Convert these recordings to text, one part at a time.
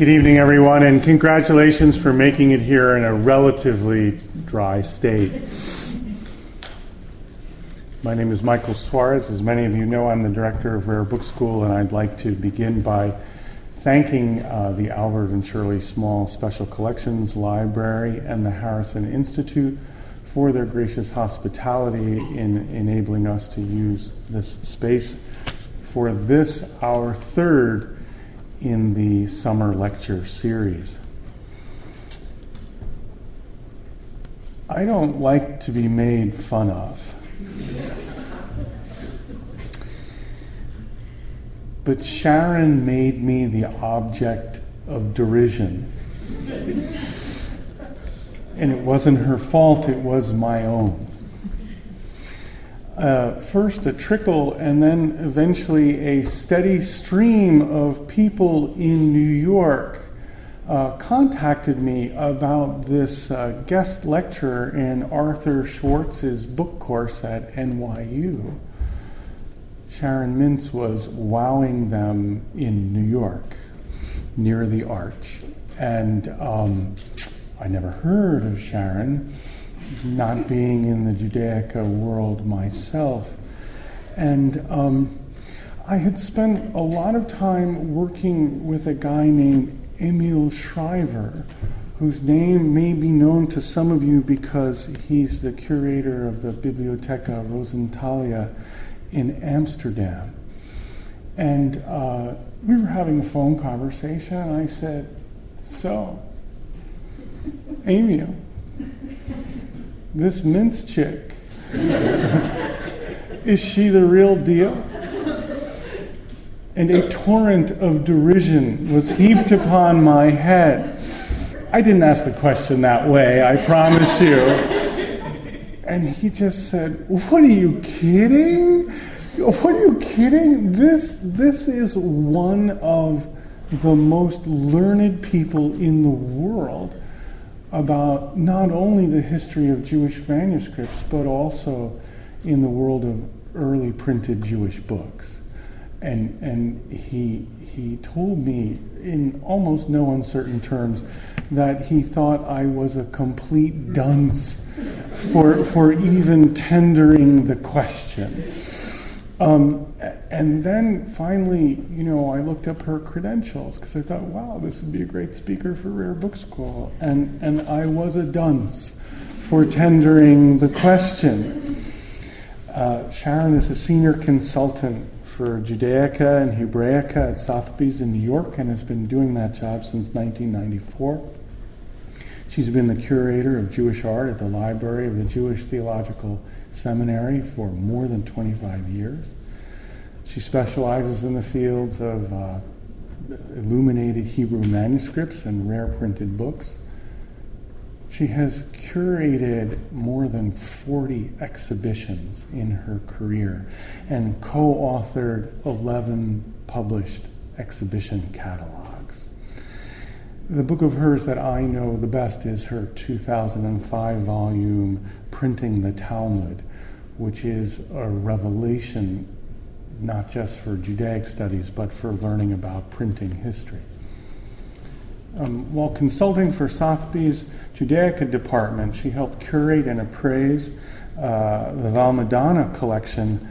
Good evening, everyone, and congratulations for making it here in a relatively dry state. My name is Michael Suarez. As many of you know, I'm the director of Rare Book School, and I'd like to begin by thanking uh, the Albert and Shirley Small Special Collections Library and the Harrison Institute for their gracious hospitality in enabling us to use this space for this, our third in the summer lecture series. I don't like to be made fun of. But Sharon made me the object of derision. And it wasn't her fault, it was my own uh, first a trickle and then eventually a steady stream of people in New York uh, contacted me about this uh, guest lecture in Arthur Schwartz's book course at NYU. Sharon Mintz was wowing them in New York near the Arch. And um, I never heard of Sharon not being in the Judaica world myself. And um, I had spent a lot of time working with a guy named Emile Schrijver, whose name may be known to some of you because he's the curator of the Bibliotheca Rosenthaliana in Amsterdam. And uh, we were having a phone conversation, and I said, So, Emil, this Mintz chick, is she the real deal? And a torrent of derision was heaped upon my head. I didn't ask the question that way, I promise you. And he just said, What are you kidding? What are you kidding? This, this is one of the most learned people in the world about not only the history of Jewish manuscripts, but also in the world of early printed Jewish books. And, and he, he told me in almost no uncertain terms that he thought I was a complete dunce for, for even tendering the question. Um, and then finally, you know, I looked up her credentials because I thought, wow, this would be a great speaker for Rare Book School. And, and I was a dunce for tendering the question. Uh, Sharon is a senior consultant for Judaica and Hebraica at Sotheby's in New York and has been doing that job since 1994. She's been the curator of Jewish art at the Library of the Jewish Theological Seminary for more than 25 years. She specializes in the fields of uh, illuminated Hebrew manuscripts and rare printed books. She has curated more than 40 exhibitions in her career and co authored 11 published exhibition catalogs. The book of hers that I know the best is her 2005 volume, Printing the Talmud, which is a revelation not just for Judaic studies, but for learning about printing history. Um, while consulting for Sotheby's Judaica department, she helped curate and appraise uh, the Valmadonna collection,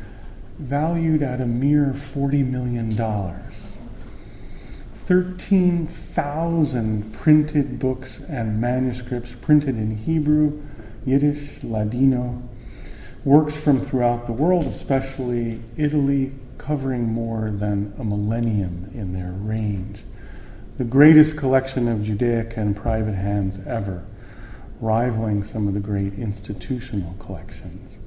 valued at a mere $40 million. 13,000 printed books and manuscripts printed in Hebrew, Yiddish, Ladino, works from throughout the world, especially Italy, covering more than a millennium in their range. The greatest collection of Judaica in private hands ever, rivaling some of the great institutional collections.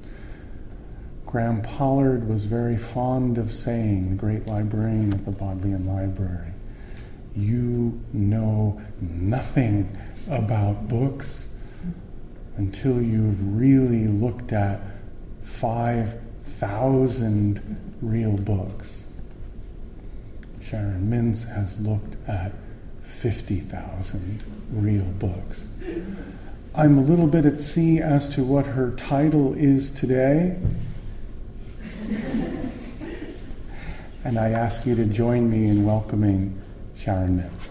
Graham Pollard was very fond of saying, the great librarian at the Bodleian Library, you know nothing about books until you've really looked at 5,000 real books. Sharon Mintz has looked at 50,000 real books. I'm a little bit at sea as to what her title is today. and I ask you to join me in welcoming Sharon Mintz.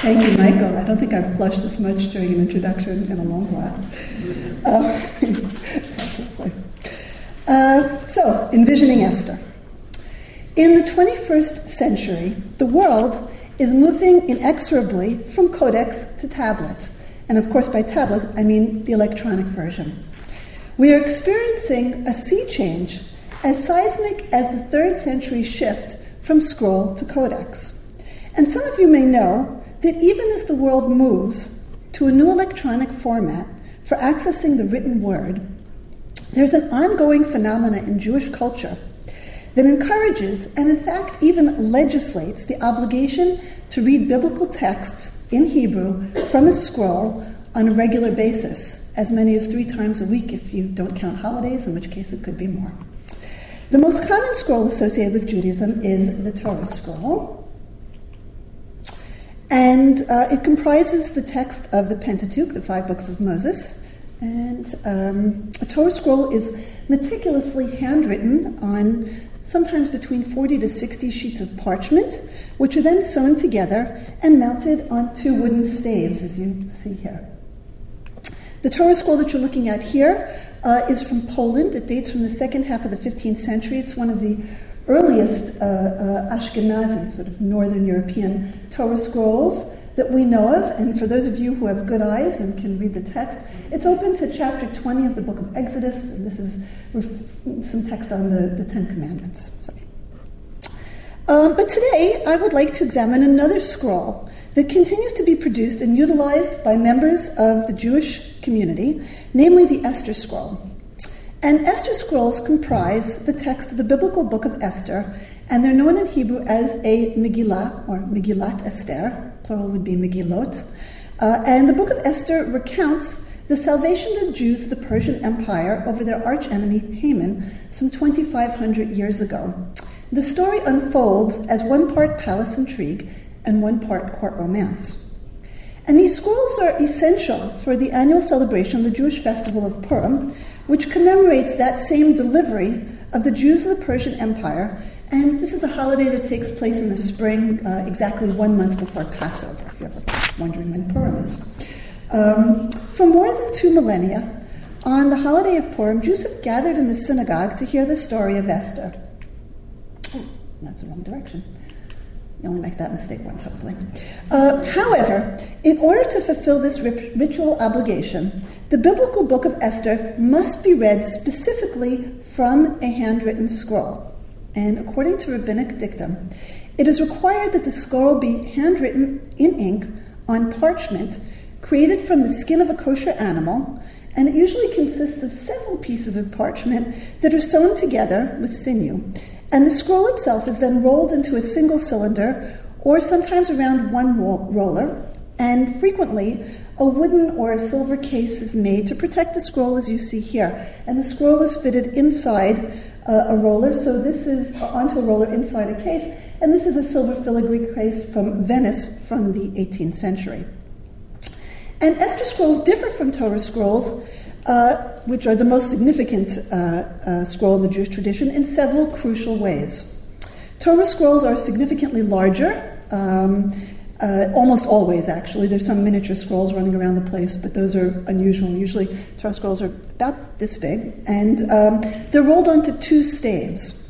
Thank you, Michael. I don't think I've blushed this much during an introduction in a long while. Uh, uh, so, envisioning Esther. In the 21st century, the world is moving inexorably from codex to tablet. And of course, by tablet, I mean the electronic version. We are experiencing a sea change as seismic as the third century shift from scroll to codex. And some of you may know that even as the world moves to a new electronic format for accessing the written word, there's an ongoing phenomenon in Jewish culture that encourages and, in fact, even legislates the obligation to read biblical texts in Hebrew from a scroll on a regular basis, as many as three times a week if you don't count holidays, in which case it could be more. The most common scroll associated with Judaism is the Torah scroll. And uh, it comprises the text of the Pentateuch, the five books of Moses. And um, a Torah scroll is meticulously handwritten on sometimes between 40 to 60 sheets of parchment, which are then sewn together and mounted on two wooden staves, as you see here. The Torah scroll that you're looking at here uh, is from Poland. It dates from the second half of the 15th century. It's one of the earliest uh, uh, Ashkenazi, sort of Northern European Torah scrolls that we know of. And for those of you who have good eyes and can read the text, it's open to chapter 20 of the book of Exodus. And this is some text on the, the Ten Commandments. Um, but today, I would like to examine another scroll that continues to be produced and utilized by members of the Jewish community, namely the Esther Scroll. And Esther scrolls comprise the text of the biblical book of Esther, and they're known in Hebrew as a Megillah or Megillat Esther, plural would be Megillot. Uh, and the book of Esther recounts the salvation of the Jews of the Persian Empire over their archenemy Haman some 2,500 years ago. The story unfolds as one part palace intrigue and one part court romance. And these scrolls are essential for the annual celebration of the Jewish festival of Purim, which commemorates that same delivery of the Jews of the Persian Empire. And this is a holiday that takes place in the spring, uh, exactly one month before Passover, if you're ever wondering when Purim is. Um, for more than two millennia, on the holiday of Purim, Jews have gathered in the synagogue to hear the story of Esther. Oh, that's the wrong direction. You only make that mistake once, hopefully. Uh, however, in order to fulfill this ritual obligation, the biblical book of Esther must be read specifically from a handwritten scroll. And according to rabbinic dictum, it is required that the scroll be handwritten in ink on parchment created from the skin of a kosher animal, and it usually consists of several pieces of parchment that are sewn together with sinew. And the scroll itself is then rolled into a single cylinder or sometimes around one roller, and frequently a wooden or a silver case is made to protect the scroll as you see here. And the scroll is fitted inside uh, a roller, so this is onto a roller inside a case, and this is a silver filigree case from Venice from the 18th century. And Esther scrolls differ from Torah scrolls uh, which are the most significant uh, uh, scroll in the Jewish tradition, in several crucial ways. Torah scrolls are significantly larger, um, uh, almost always, actually. There's some miniature scrolls running around the place, but those are unusual. Usually, Torah scrolls are about this big, and um, they're rolled onto two staves.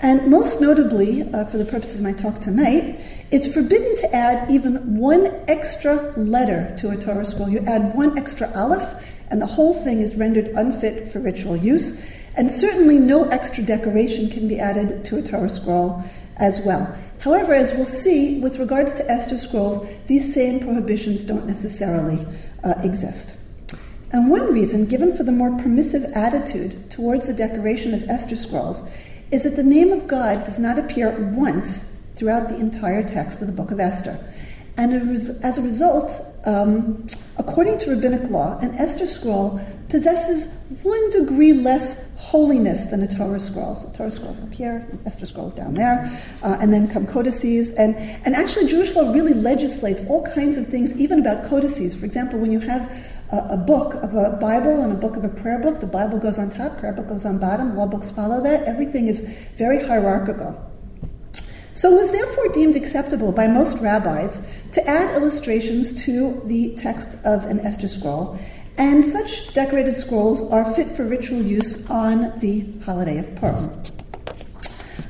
And most notably, for the purposes of my talk tonight, it's forbidden to add even one extra letter to a Torah scroll. You add one extra aleph, and the whole thing is rendered unfit for ritual use. And certainly no extra decoration can be added to a Torah scroll as well. However, as we'll see, with regards to Esther scrolls, these same prohibitions don't necessarily uh, exist. And one reason given for the more permissive attitude towards the decoration of Esther scrolls is that the name of God does not appear once throughout the entire text of the book of Esther. And as a result, um, according to rabbinic law, an Esther scroll possesses one degree less holiness than a Torah scroll. So Torah scrolls up here, Esther scrolls down there, uh, and then come codices. And, and actually, Jewish law really legislates all kinds of things, even about codices. For example, when you have a, a, book of a Bible and a book of a prayer book, the Bible goes on top, prayer book goes on bottom, law books follow that. Everything is very hierarchical. So it was therefore deemed acceptable by most rabbis to add illustrations to the text of an Esther scroll. And such decorated scrolls are fit for ritual use on the holiday of Purim.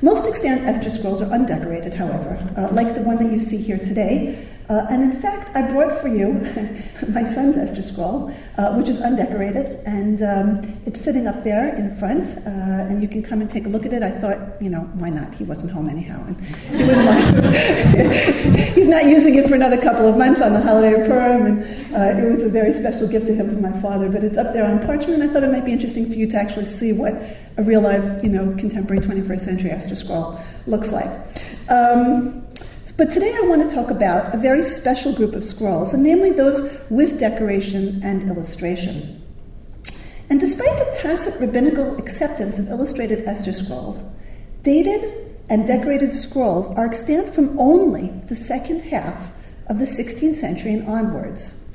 Most extant Esther scrolls are undecorated, however, uh, like the one that you see here today, uh, and in fact, I brought for you my son's Esther scroll, uh, which is undecorated, and um, it's sitting up there in front, uh, and you can come and take a look at it. I thought, you know, why not? He wasn't home anyhow, and he wouldn't mind. He's not using it for another couple of months on the holiday of Purim, and uh, it was a very special gift to him from my father. But it's up there on parchment, and I thought it might be interesting for you to actually see what a real life, you know, contemporary 21st century Esther scroll looks like. Um, but today I want to talk about a very special group of scrolls, and namely those with decoration and illustration. And despite the tacit rabbinical acceptance of illustrated Esther scrolls, dated and decorated scrolls are extant from only the second half of the 16th century and onwards.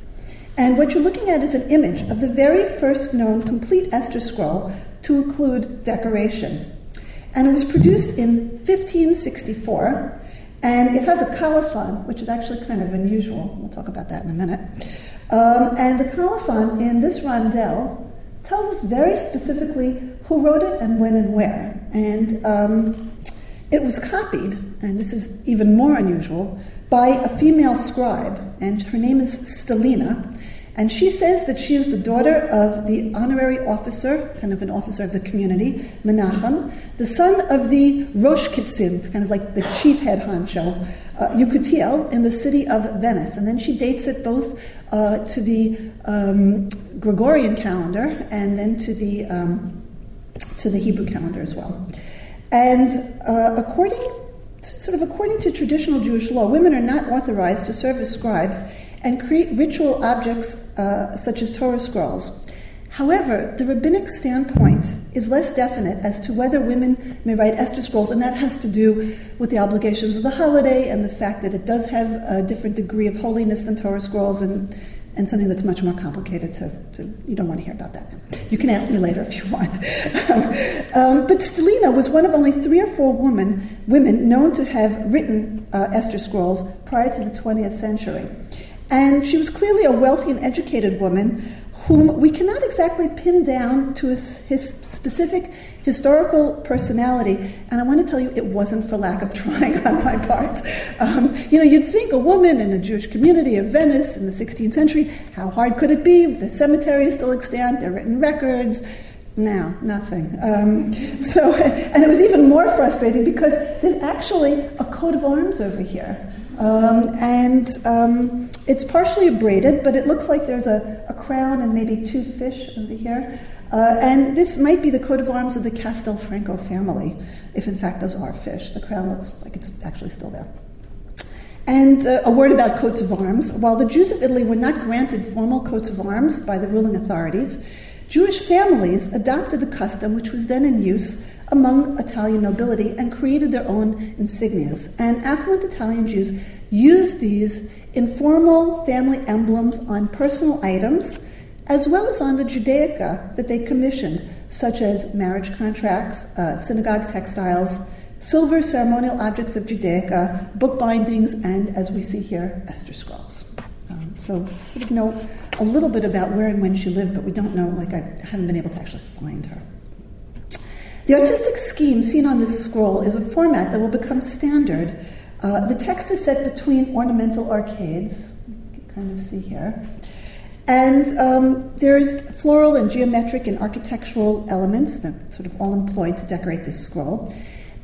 And what you're looking at is an image of the very first known complete Esther scroll to include decoration. And it was produced in 1564 and it has a colophon, which is actually kind of unusual. We'll talk about that in a minute. Um, and the colophon in this rondel tells us very specifically who wrote it and when and where. And um, it was copied, and this is even more unusual, by a female scribe, and her name is Stelina. And she says that she is the daughter of the honorary officer, kind of an officer of the community, Menachem, the son of the Rosh Kitzin, kind of like the chief head honcho, uh, in the city of Venice. And then she dates it both uh, to the um, Gregorian calendar and then to the, um, to the Hebrew calendar as well. And uh, according, sort of according to traditional Jewish law, women are not authorized to serve as scribes and create ritual objects uh, such as Torah scrolls. However, the rabbinic standpoint is less definite as to whether women may write Esther scrolls, and that has to do with the obligations of the holiday and the fact that it does have a different degree of holiness than Torah scrolls and, and something that's much more complicated to, to you don't want to hear about that. You can ask me later if you want. um, but Stelina was one of only three or four women, women known to have written uh, Esther scrolls prior to the 20th century. And she was clearly a wealthy and educated woman whom we cannot exactly pin down to his, his, specific historical personality. And I want to tell you, it wasn't for lack of trying on my part. Um, you know, you'd think a woman in a Jewish community of Venice in the 16th century, how hard could it be? The cemetery is still extant, there are written records. No, nothing. Um, so, and it was even more frustrating because there's actually a coat of arms over here. Um, and um, it's partially braided, but it looks like there's a, a crown and maybe two fish over here. Uh, and this might be the coat of arms of the Castelfranco family, if in fact those are fish. The crown looks like it's actually still there. And uh, a word about coats of arms. While the Jews of Italy were not granted formal coats of arms by the ruling authorities, Jewish families adopted the custom, which was then in use among Italian nobility and created their own insignias. And affluent Italian Jews used these informal family emblems on personal items as well as on the Judaica that they commissioned, such as marriage contracts, uh, synagogue textiles, silver ceremonial objects of Judaica, book bindings, and as we see here, Esther scrolls. Um, so, sort of know a little bit about where and when she lived, but we don't know, like, I haven't been able to actually find her. The artistic scheme seen on this scroll is a format that will become standard. Uh, the text is set between ornamental arcades, you can kind of see here. And um, there's floral and geometric and architectural elements that sort of all employed to decorate this scroll.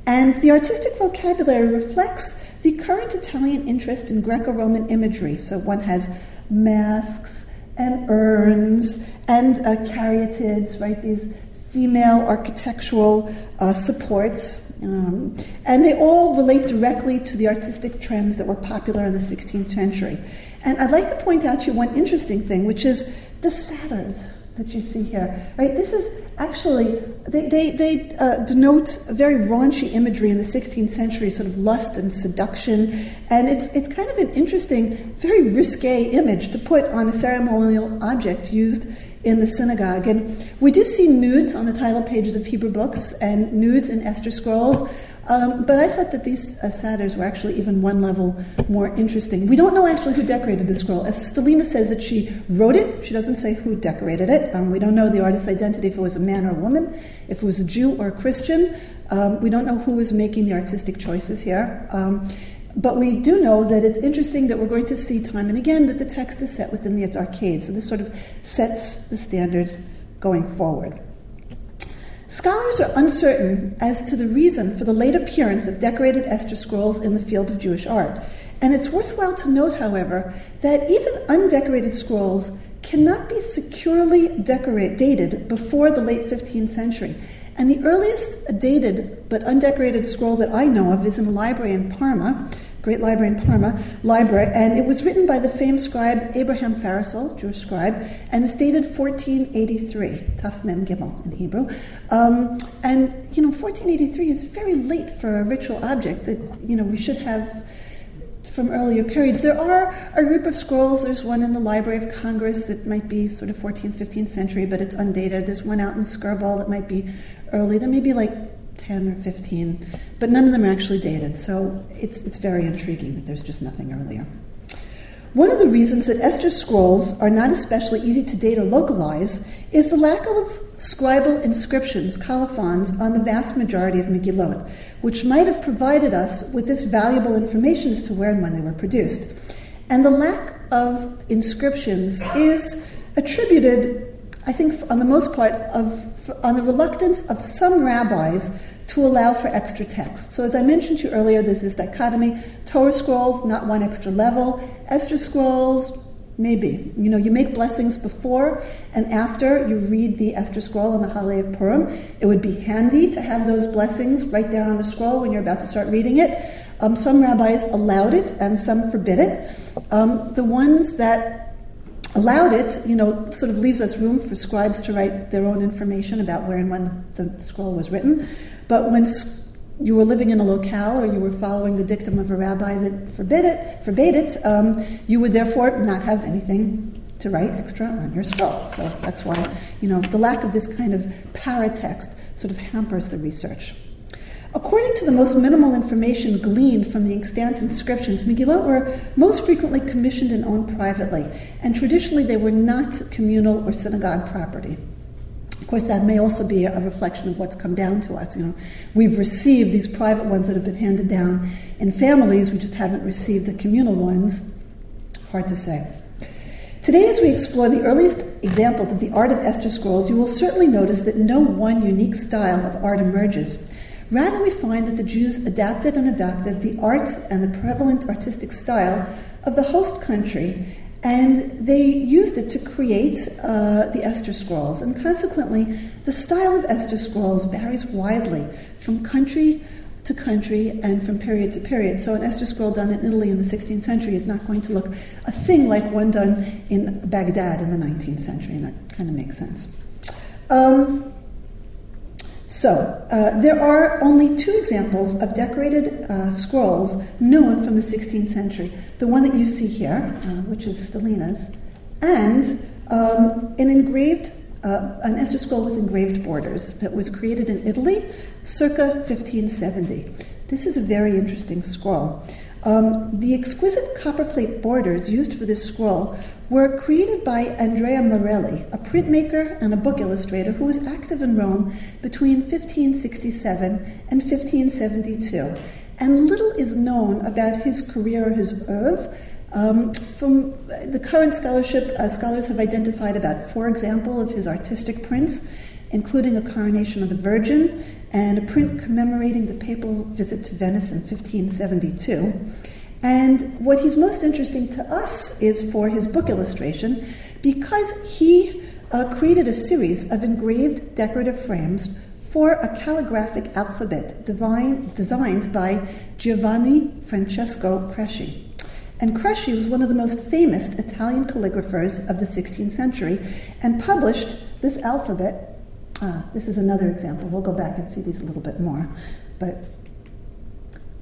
And the artistic vocabulary reflects the current Italian interest in Greco Roman imagery. So one has masks and urns and uh, caryatids, right? These female architectural uh, supports, um, and they all relate directly to the artistic trends that were popular in the 16th century. And I'd like to point out to you one interesting thing, which is the satyrs that you see here. Right, this is actually they they, they uh, denote very raunchy imagery in the 16th century, sort of lust and seduction, and it's it's kind of an interesting, very risque image to put on a ceremonial object used in the synagogue. And we do see nudes on the title pages of Hebrew books and nudes in Esther scrolls. Um, but I thought that these uh, satyrs were actually even one level more interesting. We don't know actually who decorated the scroll. As Stalina says that she wrote it, she doesn't say who decorated it. Um, we don't know the artist's identity, if it was a man or a woman, if it was a Jew or a Christian. Um, we don't know who was making the artistic choices here. But we do know that it's interesting that we're going to see time and again that the text is set within the arcade. So this sort of sets the standards going forward. Scholars are uncertain as to the reason for the late appearance of decorated Esther scrolls in the field of Jewish art. And it's worthwhile to note, however, that even undecorated scrolls cannot be securely decorate, dated before the late 15th century. And the earliest dated but undecorated scroll that I know of is in a library in Parma, great library in Parma, library, and it was written by the famed scribe Abraham Farissol, Jewish scribe, and it's dated 1483, Taf Mem Gimel in Hebrew. Um, and, you know, 1483 is very late for a ritual object that, you know, we should have from earlier periods. There are a group of scrolls. There's one in the Library of Congress that might be sort of 14th, 15th century, but it's undated. There's one out in Skirball that might be early. There may be like 10 or 15, but none of them are actually dated. So it's, it's very intriguing that there's just nothing earlier. One of the reasons that Esther scrolls are not especially easy to date or localize is the lack of scribal inscriptions, colophons, on the vast majority of Megillot, which might have provided us with this valuable information as to where and when they were produced. And the lack of inscriptions is attributed, I think, on the most part, of, on the reluctance of some rabbis to allow for extra text. So, as I mentioned to you earlier, there's this dichotomy Torah scrolls, not one extra level, Esther scrolls, maybe. You know, you make blessings before and after you read the Esther scroll on the Hallel of Purim. It would be handy to have those blessings right there on the scroll when you're about to start reading it. Um, some rabbis allowed it and some forbid it. Um, the ones that allowed it, you know, sort of leaves us room for scribes to write their own information about where and when the scroll was written. But when you were living in a locale or you were following the dictum of a rabbi that forbid it, forbade it, um, you would therefore not have anything to write extra on your scroll. So that's why, you know, the lack of this kind of paratext sort of hampers the research. According to the most minimal information gleaned from the extant inscriptions, Megillot were most frequently commissioned and owned privately, and traditionally they were not communal or synagogue property. Of course, that may also be a reflection of what's come down to us. You know, we've received these private ones that have been handed down in families. We just haven't received the communal ones. Hard to say. Today, as we explore the earliest examples of the art of Esther scrolls, you will certainly notice that no one unique style of art emerges. Rather, we find that the Jews adapted and adopted the art and the prevalent artistic style of the host country and they used it to create uh, the Esther Scrolls. And consequently, the style of Esther Scrolls varies widely from country to country and from period to period. So, an Esther scroll done in Italy in the 16th century is not going to look a thing like one done in Baghdad in the 19th century, and that kind of makes sense. Um, so, uh, there are only two examples of decorated uh, scrolls known from the 16th century. The one that you see here, uh, which is Stalina's, and um, an engraved, uh, an Esther scroll with engraved borders that was created in Italy circa 1570. This is a very interesting scroll. Um, the exquisite copperplate borders used for this scroll were created by Andrea Marelli, a printmaker and a book illustrator who was active in Rome between 1567 and 1572. And little is known about his career or his oeuvre. Um, from the current scholarship, uh, scholars have identified about four examples of his artistic prints, including a coronation of the Virgin and a print commemorating the papal visit to Venice in 1572. And what he's most interesting to us is for his book illustration because he uh, created a series of engraved decorative frames for a calligraphic alphabet divine, designed by Giovanni Francesco Cresci. And Cresci was one of the most famous Italian calligraphers of the 16th century and published this alphabet. Ah, this is another example. We'll go back and see these a little bit more. But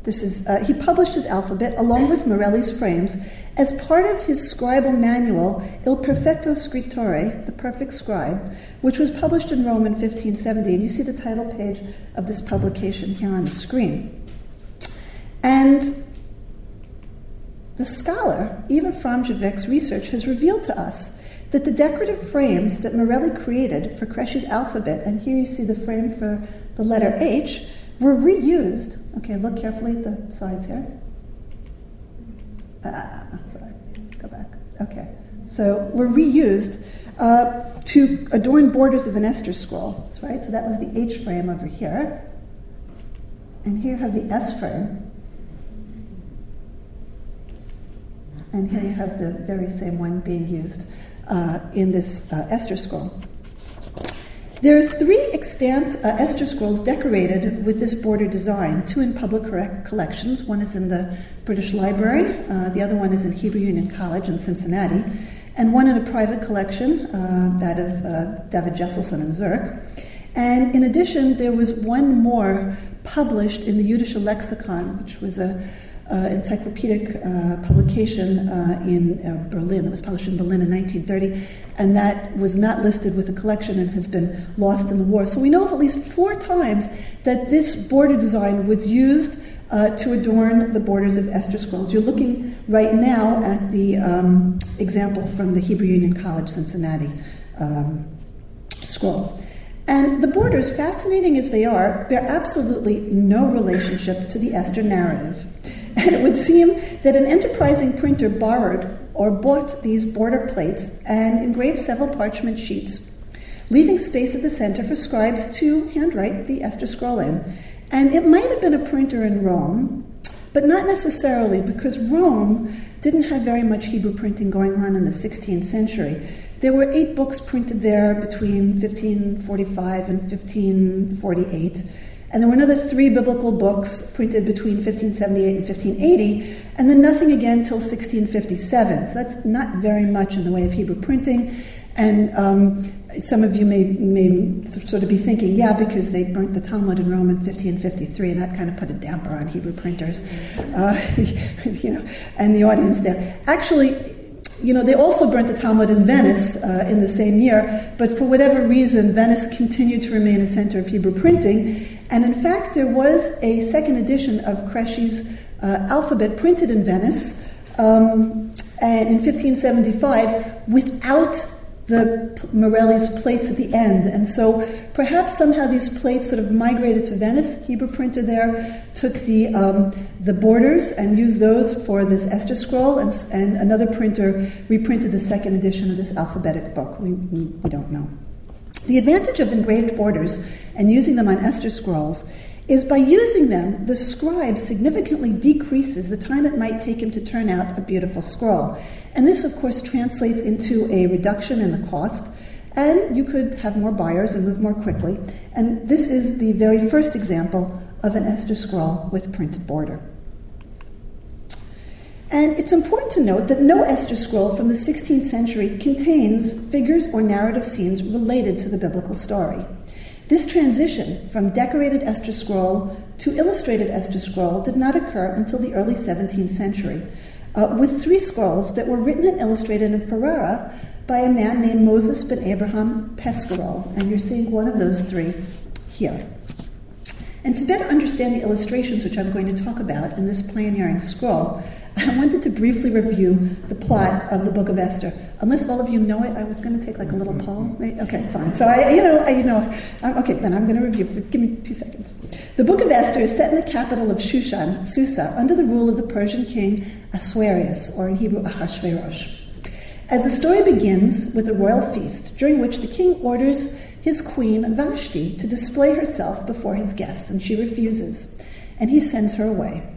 This is, uh, he published his alphabet along with Marelli's frames as part of his scribal manual, Il Perfetto Scrittore, the perfect scribe, which was published in Rome in 1570. And you see the title page of this publication here on the screen. And the scholar, Eva Frojmovic's research has revealed to us that the decorative frames that Marelli created for Cresci's alphabet, and here you see the frame for the letter H, were reused. Okay, look carefully at the sides here. Ah, sorry, go back. Okay, so were reused uh, to adorn borders of an Esther scroll, right? So that was the H frame over here. And here you have the S frame. And here you have the very same one being used uh, in this uh, Esther scroll. There are three extant uh, Esther scrolls decorated with this border design, two in public collections. One is in the British Library, uh, the other one is in Hebrew Union College in Cincinnati, and one in a private collection, uh, that of uh, David Jesselson in Zurich. And in addition, there was one more published in the Jüdisches Lexikon, which was a encyclopedic uh, publication uh, in uh, Berlin that was published in Berlin in 1930, and that was not listed with the collection and has been lost in the war. So we know of at least four times that this border design was used uh, to adorn the borders of Esther scrolls. You're looking right now at the um, example from the Hebrew Union College Cincinnati um, scroll. And the borders, fascinating as they are, bear absolutely no relationship to the Esther narrative. And it would seem that an enterprising printer borrowed or bought these border plates and engraved several parchment sheets, leaving space at the center for scribes to handwrite the Esther scroll in. And it might have been a printer in Rome, but not necessarily because Rome didn't have very much Hebrew printing going on in the 16th century. There were eight books printed there between 1545 and 1548. And there were another three biblical books printed between 1578 and 1580, and then nothing again till 1657. So that's not very much in the way of Hebrew printing. And um, some of you may, may sort of be thinking, yeah, because they burnt the Talmud in Rome in 1553, and that kind of put a damper on Hebrew printers, uh, you know, and the audience there. Actually, you know, they also burnt the Talmud in Venice uh, in the same year, but for whatever reason, Venice continued to remain a center of Hebrew printing. And in fact, there was a second edition of Cresci's uh, alphabet printed in Venice um, in 1575 without the Marelli's plates at the end. And so perhaps somehow these plates sort of migrated to Venice. Hebrew printer there took the, um, the borders and used those for this Esther scroll, and, and another printer reprinted the second edition of this alphabetic book. We, we, we don't know. The advantage of engraved borders and using them on Esther scrolls is by using them, the scribe significantly decreases the time it might take him to turn out a beautiful scroll. And this, of course, translates into a reduction in the cost, and you could have more buyers and move more quickly. And this is the very first example of an Esther scroll with printed border. And it's important to note that no Esther scroll from the 16th century contains figures or narrative scenes related to the biblical story. This transition from decorated Esther scroll to illustrated Esther scroll did not occur until the early 17th century, uh, with three scrolls that were written and illustrated in Ferrara by a man named Moses ben Abraham Pescarol. And you're seeing one of those three here. And to better understand the illustrations which I'm going to talk about in this pioneering scroll, I wanted to briefly review the plot of the Book of Esther. Unless all of you know it, I was going to take like a little mm-hmm. poll. Okay, fine. So I, you know, I, you know, okay. Then I'm going to review. Give me two seconds. The Book of Esther is set in the capital of Shushan, Susa, under the rule of the Persian king Ahasuerus, or in Hebrew Achashverosh. As the story begins with a royal feast, during which the king orders his queen Vashti to display herself before his guests, and she refuses, and he sends her away.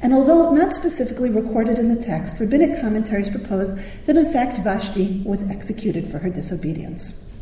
And although not specifically recorded in the text, rabbinic commentaries propose that in fact Vashti was executed for her disobedience.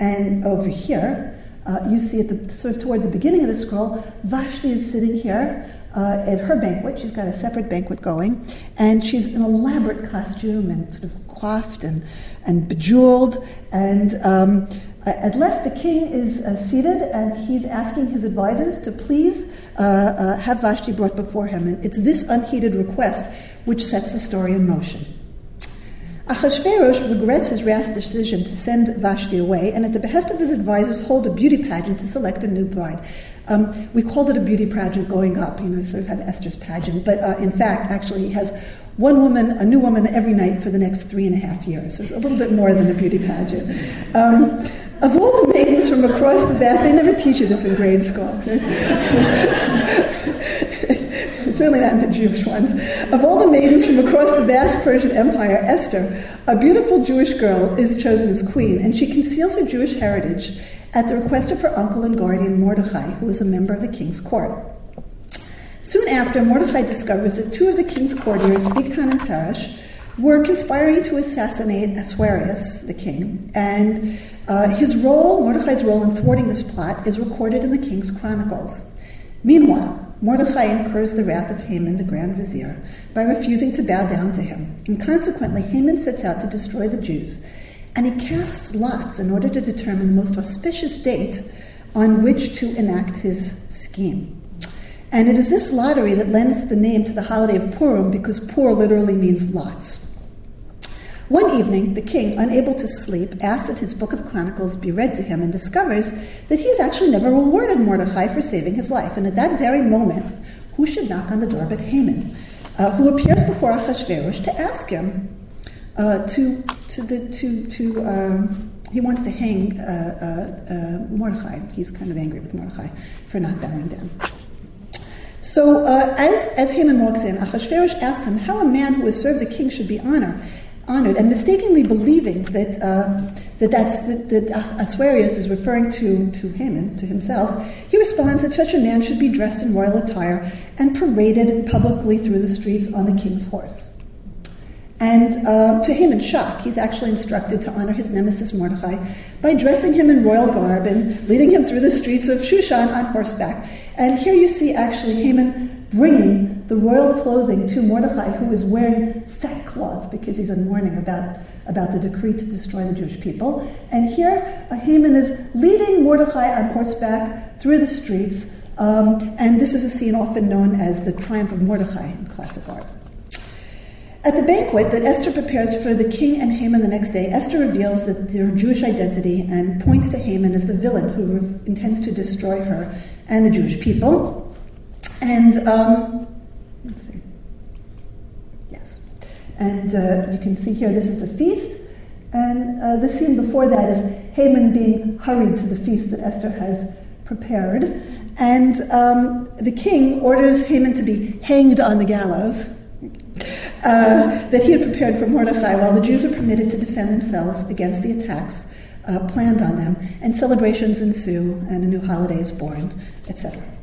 And over here, uh, you see at the sort of toward the beginning of the scroll, Vashti is sitting here uh, at her banquet. She's got a separate banquet going, and she's in elaborate costume and sort of coiffed and, and bejeweled. And um, at left, the king is uh, seated, and he's asking his advisors to please uh, uh, have Vashti brought before him. And it's this unheeded request which sets the story in motion. Achashverosh regrets his rash decision to send Vashti away, and at the behest of his advisors, hold a beauty pageant to select a new bride. Um, we called it a beauty pageant going up, you know, sort of have Esther's pageant, but uh, in fact, actually, he has one woman, a new woman every night for the next three and a half years. So it's a little bit more than a beauty pageant. Um, of all the maidens from across the bath, they never teach you this in grade school. certainly not in the Jewish ones. Of all the maidens from across the vast Persian Empire, Esther, a beautiful Jewish girl, is chosen as queen, and she conceals her Jewish heritage at the request of her uncle and guardian Mordecai, who is a member of the king's court. Soon after, Mordecai discovers that two of the king's courtiers, Bigtan and Teresh, were conspiring to assassinate Ahasuerus, the king, and uh, his role, Mordecai's role in thwarting this plot, is recorded in the king's chronicles. Meanwhile, Mordecai incurs the wrath of Haman, the grand vizier, by refusing to bow down to him. And consequently, Haman sets out to destroy the Jews. And he casts lots in order to determine the most auspicious date on which to enact his scheme. And it is this lottery that lends the name to the holiday of Purim because Pur literally means lots. One evening, the king, unable to sleep, asks that his book of Chronicles be read to him and discovers that he has actually never rewarded Mordecai for saving his life. And at that very moment, who should knock on the door but Haman, uh, who appears before Ahasuerus to ask him uh, to, to, the, to, to um, he wants to hang uh, uh, uh Mordecai. He's kind of angry with Mordecai for not bowing down. So, uh, as, as Haman walks in, Ahasuerus asks him how a man who has served the king should be honored honored, and mistakenly believing that uh, that that's that, that Ahasuerus is referring to to Haman, to himself, he responds that such a man should be dressed in royal attire and paraded publicly through the streets on the king's horse. And uh, to Haman's shock, he's actually instructed to honor his nemesis Mordecai by dressing him in royal garb and leading him through the streets of Shushan on horseback. And here you see actually Haman bringing the royal clothing to Mordecai, who is wearing sackcloth because he's in mourning about, about the decree to destroy the Jewish people. And here, Haman is leading Mordecai on horseback through the streets. Um, and this is a scene often known as the triumph of Mordecai in classic art. At the banquet that Esther prepares for the king and Haman the next day, Esther reveals that their Jewish identity and points to Haman as the villain who intends to destroy her and the Jewish people. And um, Let's see. Yes. And uh, you can see here this is the feast. And uh, the scene before that is Haman being hurried to the feast that Esther has prepared. And um, the king orders Haman to be hanged on the gallows uh, that he had prepared for Mordecai, while the Jews are permitted to defend themselves against the attacks uh, planned on them. And celebrations ensue, and a new holiday is born, etc.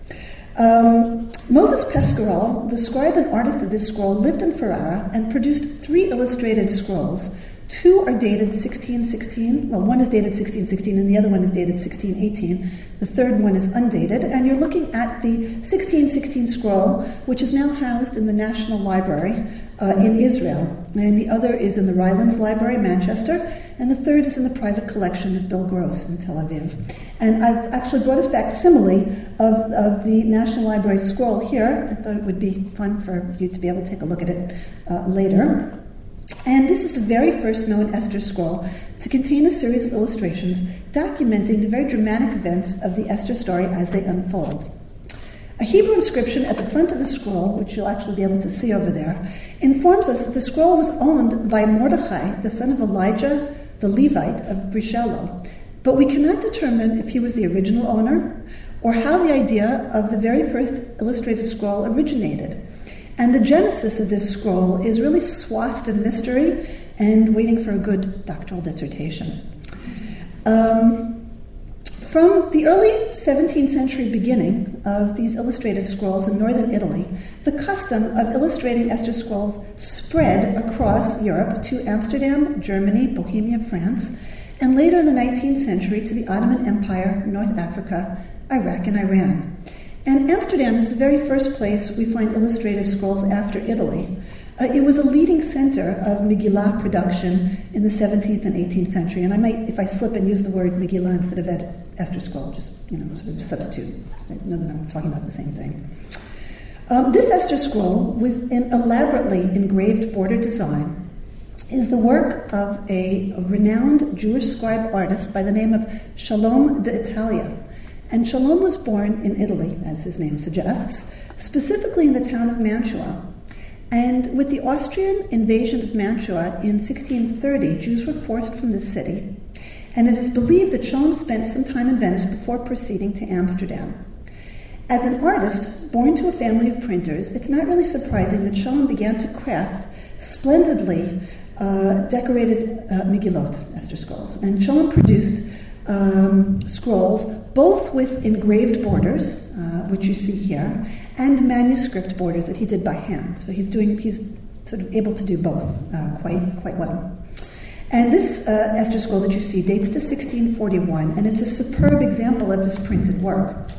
Um, Moses Pescarol, the scribe and artist of this scroll, lived in Ferrara and produced three illustrated scrolls. Two are dated 1616. Well, one is dated 1616 and the other one is dated 1618. The third one is undated, and you're looking at the 1616 scroll, which is now housed in the National Library uh, in Israel. And the other is in the Rylands Library, Manchester, and the third is in the private collection of Bill Gross in Tel Aviv. And I've actually brought a facsimile of, of the National Library scroll here. I thought it would be fun for you to be able to take a look at it uh, later. And this is the very first known Esther scroll to contain a series of illustrations documenting the very dramatic events of the Esther story as they unfold. A Hebrew inscription at the front of the scroll, which you'll actually be able to see over there, informs us that the scroll was owned by Mordechai, the son of Elijah the Levite of Brescello. But we cannot determine if he was the original owner or how the idea of the very first illustrated scroll originated. And the genesis of this scroll is really swathed in mystery and waiting for a good doctoral dissertation. Um, from the early 17th century beginning of these illustrated scrolls in northern Italy, the custom of illustrating Esther scrolls spread across Europe to Amsterdam, Germany, Bohemia, France, and later in the 19th century to the Ottoman Empire, North Africa, Iraq, and Iran. And Amsterdam is the very first place we find illustrated scrolls after Italy. Uh, it was a leading center of Megillah production in the 17th and 18th century. And I might, if I slip and use the word Megillah instead of Esther scroll, just you know, sort of substitute. Know that I'm talking about the same thing. Um, this Esther scroll, with an elaborately engraved border design, is the work of a, renowned Jewish scribe artist by the name of Shalom de Italia. And Shalom was born in Italy, as his name suggests, specifically in the town of Mantua. And with the Austrian invasion of Mantua in 1630, Jews were forced from the city. And it is believed that Shalom spent some time in Venice before proceeding to Amsterdam. As an artist born to a family of printers, it's not really surprising that Shalom began to craft splendidly uh, decorated uh, Megillot, Esther scrolls. And Shalom produced um, scrolls both with engraved borders, uh, which you see here, and manuscript borders that he did by hand. So he's doing he's sort of able to do both uh, quite quite well. And this uh, Esther scroll that you see dates to 1641, and it's a superb example of his printed work.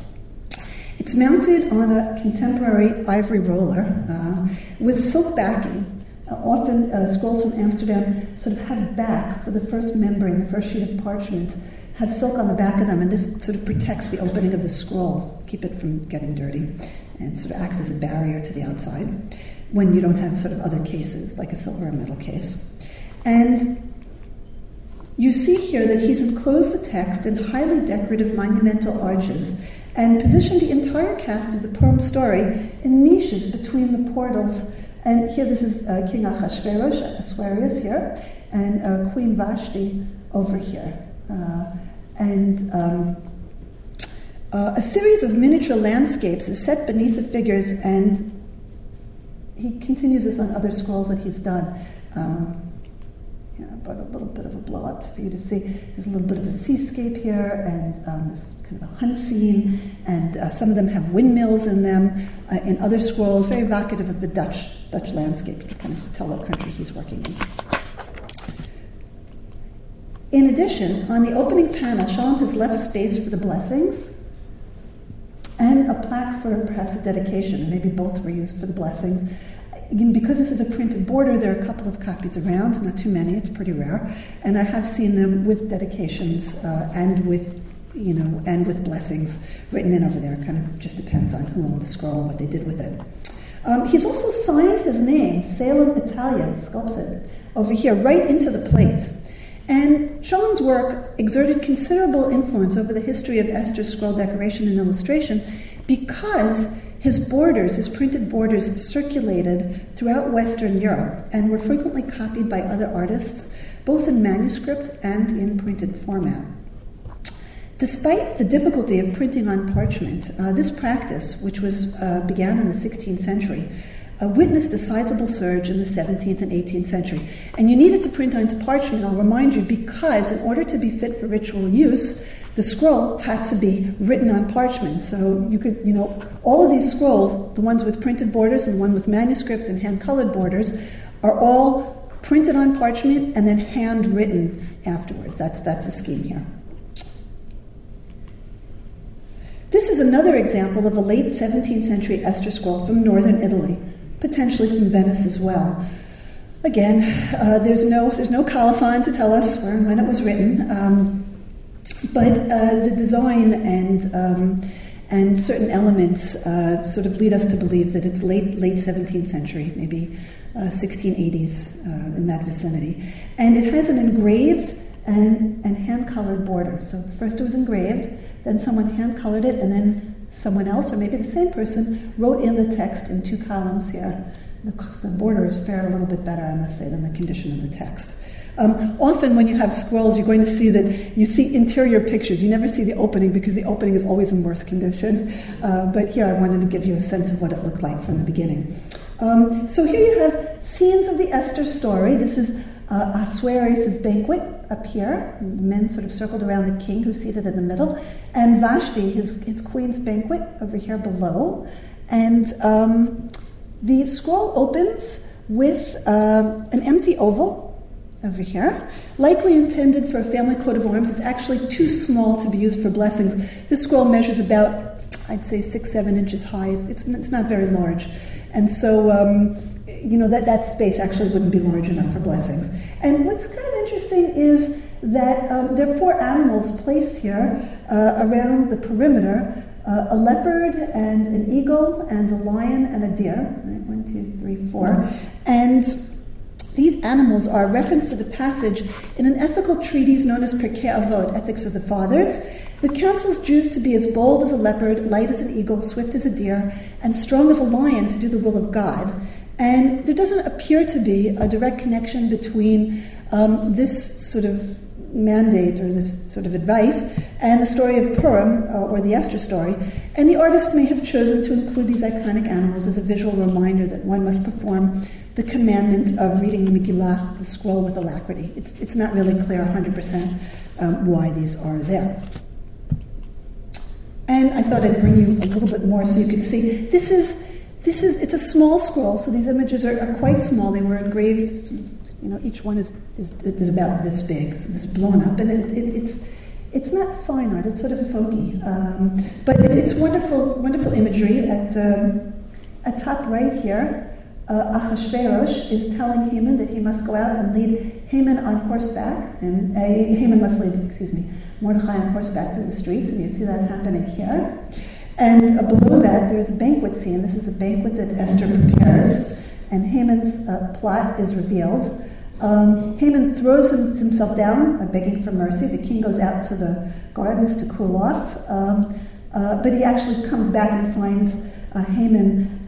It's mounted on a contemporary ivory roller uh, with silk backing, uh, often uh, scrolls from Amsterdam sort of have back for the first membrane, the first sheet of parchment, have silk on the back of them, and this sort of protects the opening of the scroll, keep it from getting dirty, and sort of acts as a barrier to the outside when you don't have sort of other cases, like a silver or metal case. And you see here that he's enclosed the text in highly decorative monumental arches and positioned the entire cast of the Purim story in niches between the portals and here, this is uh, King Ahasuerus, Assuerus here, and uh, Queen Vashti over here. Uh, and um, uh, a series of miniature landscapes is set beneath the figures, and he continues this on other scrolls that he's done. Um, yeah, but a little bit of a blow up for you to see. There's a little bit of a seascape here, and um, this kind of a hunt scene, and uh, some of them have windmills in them. Uh, in other scrolls, very evocative of the Dutch Dutch landscape. You can kind of tell what country he's working in. In addition, on the opening panel, Shalom has left space for the blessings and a plaque for perhaps a dedication. Maybe both were used for the blessings. Again, because this is a printed border, there are a couple of copies around, not too many, it's pretty rare. And I have seen them with dedications uh, and with you know, and with blessings written in over there. It kind of just depends on who owned the scroll and what they did with it. Um, he's also signed his name, Shalom Italia, sculpted over here, right into the plate. And Shalom's work exerted considerable influence over the history of Esther's scroll decoration and illustration because his borders, his printed borders, circulated throughout Western Europe and were frequently copied by other artists, both in manuscript and in printed format. Despite the difficulty of printing on parchment, uh, this practice, which was uh, began in the 16th century, uh, witnessed a sizable surge in the 17th and 18th century. And you needed to print onto parchment, I'll remind you, because in order to be fit for ritual use, the scroll had to be written on parchment. So you could, you know, all of these scrolls, the ones with printed borders and the one with manuscript and hand colored borders, are all printed on parchment and then handwritten afterwards. That's, that's the scheme here. This is another example of a late 17th century Esther scroll from northern Italy, potentially from Venice as well. Again, uh, there's no there's no colophon to tell us where and when it was written, um, but uh, the design and um, and certain elements uh, sort of lead us to believe that it's late late 17th century, maybe 1680s uh, uh, in that vicinity, and it has an engraved and, and hand colored border. So first it was engraved, then someone hand colored it, and then someone else, or maybe the same person, wrote in the text in two columns here. The, the borders fare a little bit better, I must say, than the condition of the text. Um, often, when you have scrolls, you're going to see that you see interior pictures. You never see the opening because the opening is always in worse condition. Uh, but here, I wanted to give you a sense of what it looked like from the beginning. Um, so here you have scenes of the Esther story. This is uh, banquet up here, men sort of circled around the king who's seated in the middle, and Vashti, his, his queen's banquet, over here below. And um, the scroll opens with uh, an empty oval over here, likely intended for a family coat of arms. It's actually too small to be used for blessings. This scroll measures about, I'd say, six, seven inches high. It's, it's, it's not very large. And so, um, you know, that, that space actually wouldn't be large enough for blessings. And what's kind of interesting is that um, there are four animals placed here uh, around the perimeter uh, a leopard and an eagle and a lion and a deer. Right? One, two, three, four. And these animals are a reference to the passage in an ethical treatise known as Pirkei Avot, Ethics of the Fathers, that counsels Jews to be as bold as a leopard, light as an eagle, swift as a deer, and strong as a lion to do the will of God. And there doesn't appear to be a direct connection between um, this sort of mandate or this sort of advice and the story of Purim uh, or the Esther story. And the artist may have chosen to include these iconic animals as a visual reminder that one must perform the commandment of reading the Megillah, the scroll, with alacrity. It's, it's not really clear 100% um, why these are there. And I thought I'd bring you a little bit more so you could see. This is, this is it's a small scroll, so these images are, are quite small. They were engraved you know, each one is, is, is about this big, so this blown up, and it, it, it's it's not fine art; it's sort of folky, um, but it, it's wonderful, wonderful imagery. At um, at top right here, uh, Achashverosh is telling Haman that he must go out and lead Haman on horseback, and uh, Haman must lead, excuse me, Mordechai on horseback through the streets, and you see that happening here. And uh, below that, there's a banquet scene. This is the banquet that Esther prepares, and Haman's uh, plot is revealed. Um, Haman throws himself down, uh, begging for mercy. The king goes out to the gardens to cool off, um, uh, but he actually comes back and finds uh, Haman,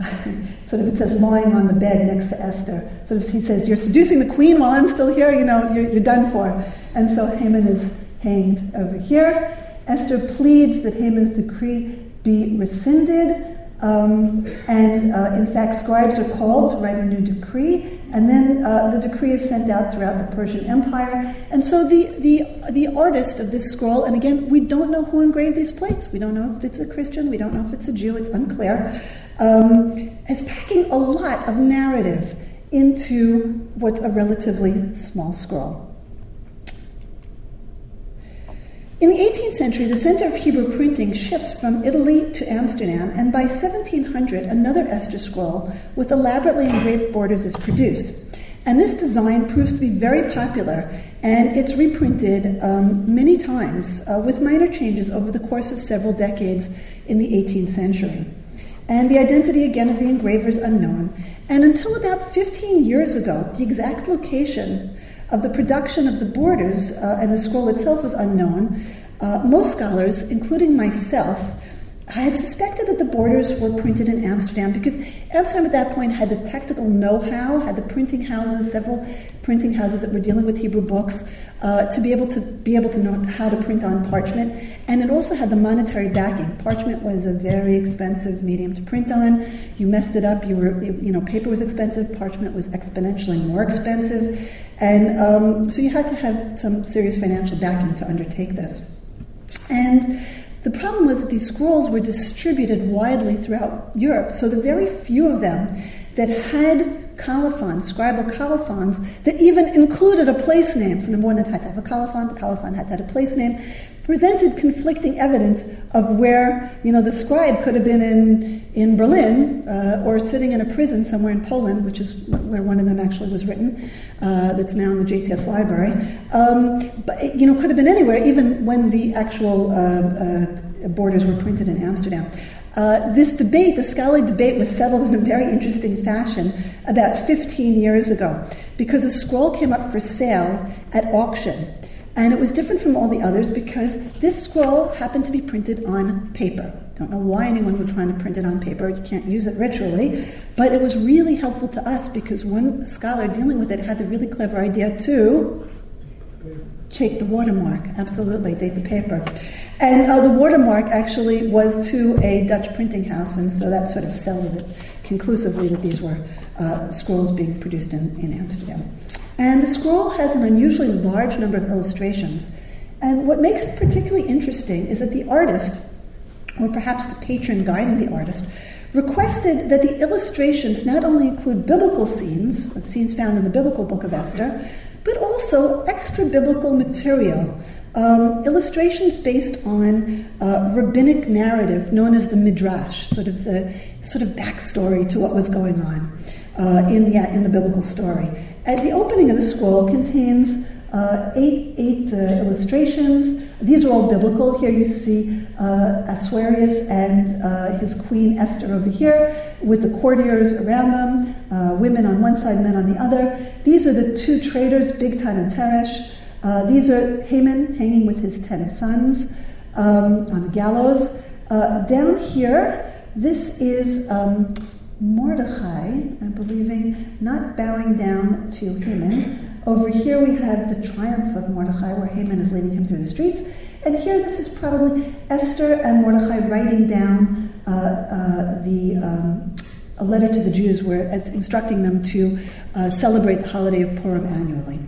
sort of, it says, lying on the bed next to Esther. Sort of, he says, You're seducing the queen while I'm still here, you know, you're, you're done for. And so Haman is hanged over here. Esther pleads that Haman's decree be rescinded. Um, and uh, in fact, scribes are called to write a new decree, and then uh, the decree is sent out throughout the Persian Empire. And so the, the, the artist of this scroll, and again, we don't know who engraved these plates. We don't know if it's a Christian, we don't know if it's a Jew, it's unclear. Um, it's packing a lot of narrative into what's a relatively small scroll. In the 18th century, the center of Hebrew printing shifts from Italy to Amsterdam, and by 1700, another Esther scroll with elaborately engraved borders is produced. And this design proves to be very popular, and it's reprinted um, many times uh, with minor changes over the course of several decades in the 18th century. And the identity again of the engraver is unknown. And until about 15 years ago, the exact location of the production of the borders, uh, and the scroll itself was unknown, uh, most scholars, including myself, I had suspected that the borders were printed in Amsterdam because Amsterdam at that point had the technical know-how, had the printing houses, several printing houses that were dealing with Hebrew books, uh, to be able to be able to know how to print on parchment, and it also had the monetary backing. Parchment was a very expensive medium to print on. You messed it up, you were you know paper was expensive, parchment was exponentially more expensive, and um, so you had to have some serious financial backing to undertake this. And the problem was that these scrolls were distributed widely throughout Europe, so the very few of them that had colophons, scribal colophons, that even included a place name. So number one, it had to have a colophon, the colophon had to have a place name, presented conflicting evidence of where, you know, the scribe could have been in, in Berlin uh, or sitting in a prison somewhere in Poland, which is where one of them actually was written, uh, that's now in the JTS library. Um, but, you know, could have been anywhere, even when the actual uh, uh borders were printed in Amsterdam. Uh, this debate, the scholarly debate, was settled in a very interesting fashion about 15 years ago because a scroll came up for sale at auction. And it was different from all the others because this scroll happened to be printed on paper. Don't know why anyone would try to print it on paper. You can't use it ritually. But it was really helpful to us because one scholar dealing with it had the really clever idea to check the watermark. Absolutely, date the paper. And uh, the watermark actually was to a Dutch printing house, and so that sort of settled it conclusively that these were uh, scrolls being produced in, in Amsterdam. And the scroll has an unusually large number of illustrations. And what makes it particularly interesting is that the artist, or perhaps the patron guiding the artist, requested that the illustrations not only include biblical scenes, scenes found in the biblical book of Esther, but also extra biblical material, um, illustrations based on uh, rabbinic narrative known as the midrash, sort of the sort of backstory to what was going on uh, in, yeah, in the biblical story. At the opening of the scroll contains uh, eight, eight uh, illustrations These are all biblical. Here you see uh, Ahasuerus and uh, his queen Esther over here with the courtiers around them, women on one side, men on the other. These are the two traders, Bigtan and Teresh. Uh, these are Haman hanging with his ten sons um, on the gallows. Uh, down here, this is um, Mordechai, I'm believing, not bowing down to Haman. Over here we have the triumph of Mordechai, where Haman is leading him through the streets. And here this is probably Esther and Mordechai writing down uh, uh, the um, a letter to the Jews, where it's instructing them to uh, celebrate the holiday of Purim annually.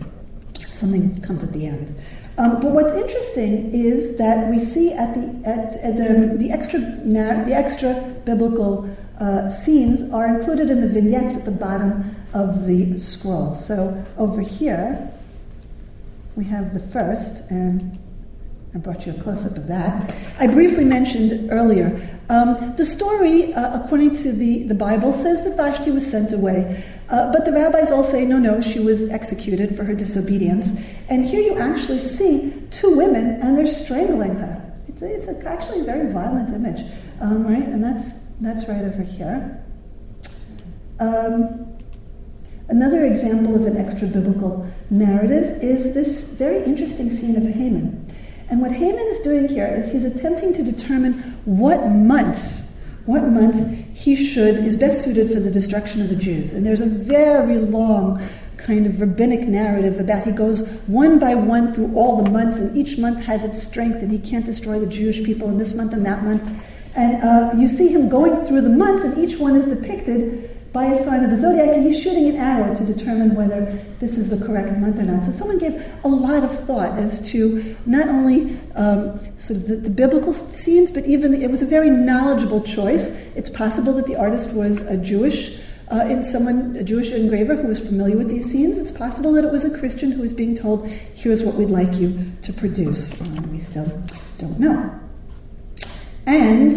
Something comes at the end. Um, but what's interesting is that we see at the at, at the, the extra the extra biblical uh, scenes are included in the vignettes at the bottom of the scroll. So over here, we have the first, and I brought you a close up of that. I briefly mentioned earlier. Um, the story, uh, according to the, the Bible, says that Vashti was sent away. Uh, but the rabbis all say, no, no, she was executed for her disobedience. And here you actually see two women, and they're strangling her. It's, it's a, actually a very violent image, um, right? And that's that's right over here. Um, another example of an extra biblical narrative is this very interesting scene of Haman. And what Haman is doing here is he's attempting to determine what month, what month he should is best suited for the destruction of the Jews. And there's a very long kind of rabbinic narrative about he goes one by one through all the months, and each month has its strength, and he can't destroy the Jewish people in this month and that month. And uh, you see him going through the months, and each one is depicted by a sign of the zodiac, and he's shooting an arrow to determine whether this is the correct month or not. So someone gave a lot of thought as to not only um, sort of the, the, biblical scenes, but even it was a very knowledgeable choice. It's possible that the artist was a Jewish. Uh, in someone, a Jewish engraver who was familiar with these scenes, it's possible that it was a Christian who was being told, "Here's what we'd like you to produce." Um, we still don't know. And